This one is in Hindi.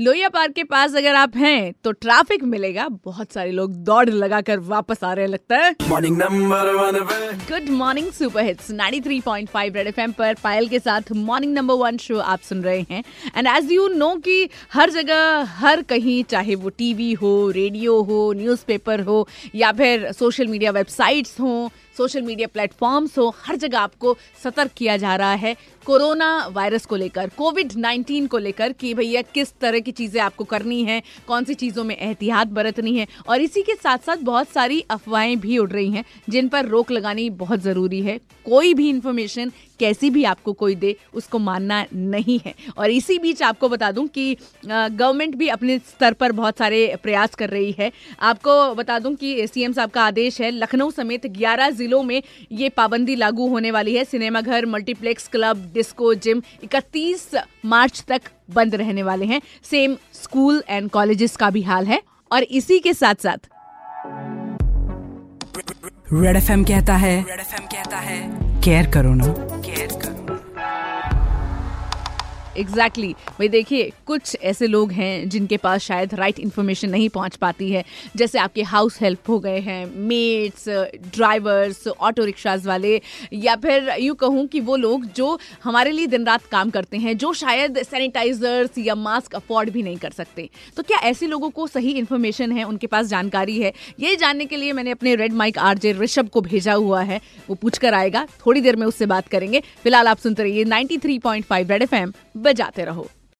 लोहिया पार्क के पास अगर आप हैं तो ट्रैफ़िक मिलेगा। बहुत सारे लोग दौड़ लगाकर वापस आ रहे हैं लगता है। Morning number one good morning super hits 93.5 red FM पर पायल के साथ मॉर्निंग नंबर वन शो आप सुन रहे हैं। एंड एज यू नो कि हर जगह हर कहीं चाहे वो टीवी हो रेडियो हो न्यूज़पेपर हो या फिर सोशल मीडिया वेबसाइट्स हो सोशल मीडिया प्लेटफॉर्म्स हो हर जगह आपको सतर्क किया जा रहा है कोरोना वायरस को लेकर कोविड 19 को लेकर कि भैया किस तरह की चीज़ें आपको करनी है कौन सी चीज़ों में एहतियात बरतनी है, और इसी के साथ साथ बहुत सारी अफवाहें भी उड़ रही हैं, जिन पर रोक लगानी बहुत ज़रूरी है। कोई भी इंफॉर्मेशन कैसी भी आपको कोई दे, उसको मानना नहीं है। और इसी बीच आपको बता दूँ कि गवर्नमेंट भी अपने स्तर पर बहुत सारे प्रयास कर रही है। आपको बता दूँ कि सीएम साहब का आदेश है, लखनऊ समेत 11 जिलों में ये पाबंदी लागू होने वाली है। सिनेमाघर मल्टीप्लेक्स क्लब डिस्को जिम 31 मार्च तक बंद रहने वाले हैं। सेम स्कूल एंड कॉलेजेस का भी हाल है। और इसी के साथ साथ रेड एफएम कहता है रेड एफएम कहता है केयर करो ना। केयर करो। Exactly exactly. भाई देखिए, कुछ ऐसे लोग हैं जिनके पास शायद राइट इन्फॉर्मेशन नहीं पहुँच पाती है। जैसे आपके हाउस हेल्प हो गए हैं मेड्स ड्राइवर्स ऑटो रिक्शाज वाले, या फिर यूँ कहूँ कि वो लोग जो हमारे लिए दिन रात काम करते हैं, जो शायद सैनिटाइजर्स या मास्क अफोर्ड भी नहीं कर सकते। तो क्या ऐसे लोगों को सही इन्फॉर्मेशन है, उनके पास जानकारी है? ये जानने के लिए मैंने अपने रेड माइक आरजे ऋषभ को भेजा हुआ है। वो पूछ कर आएगा, थोड़ी देर में उससे बात करेंगे। फ़िलहाल आप सुनते रहिए 93.5 रेड एफएम बजाते रहो।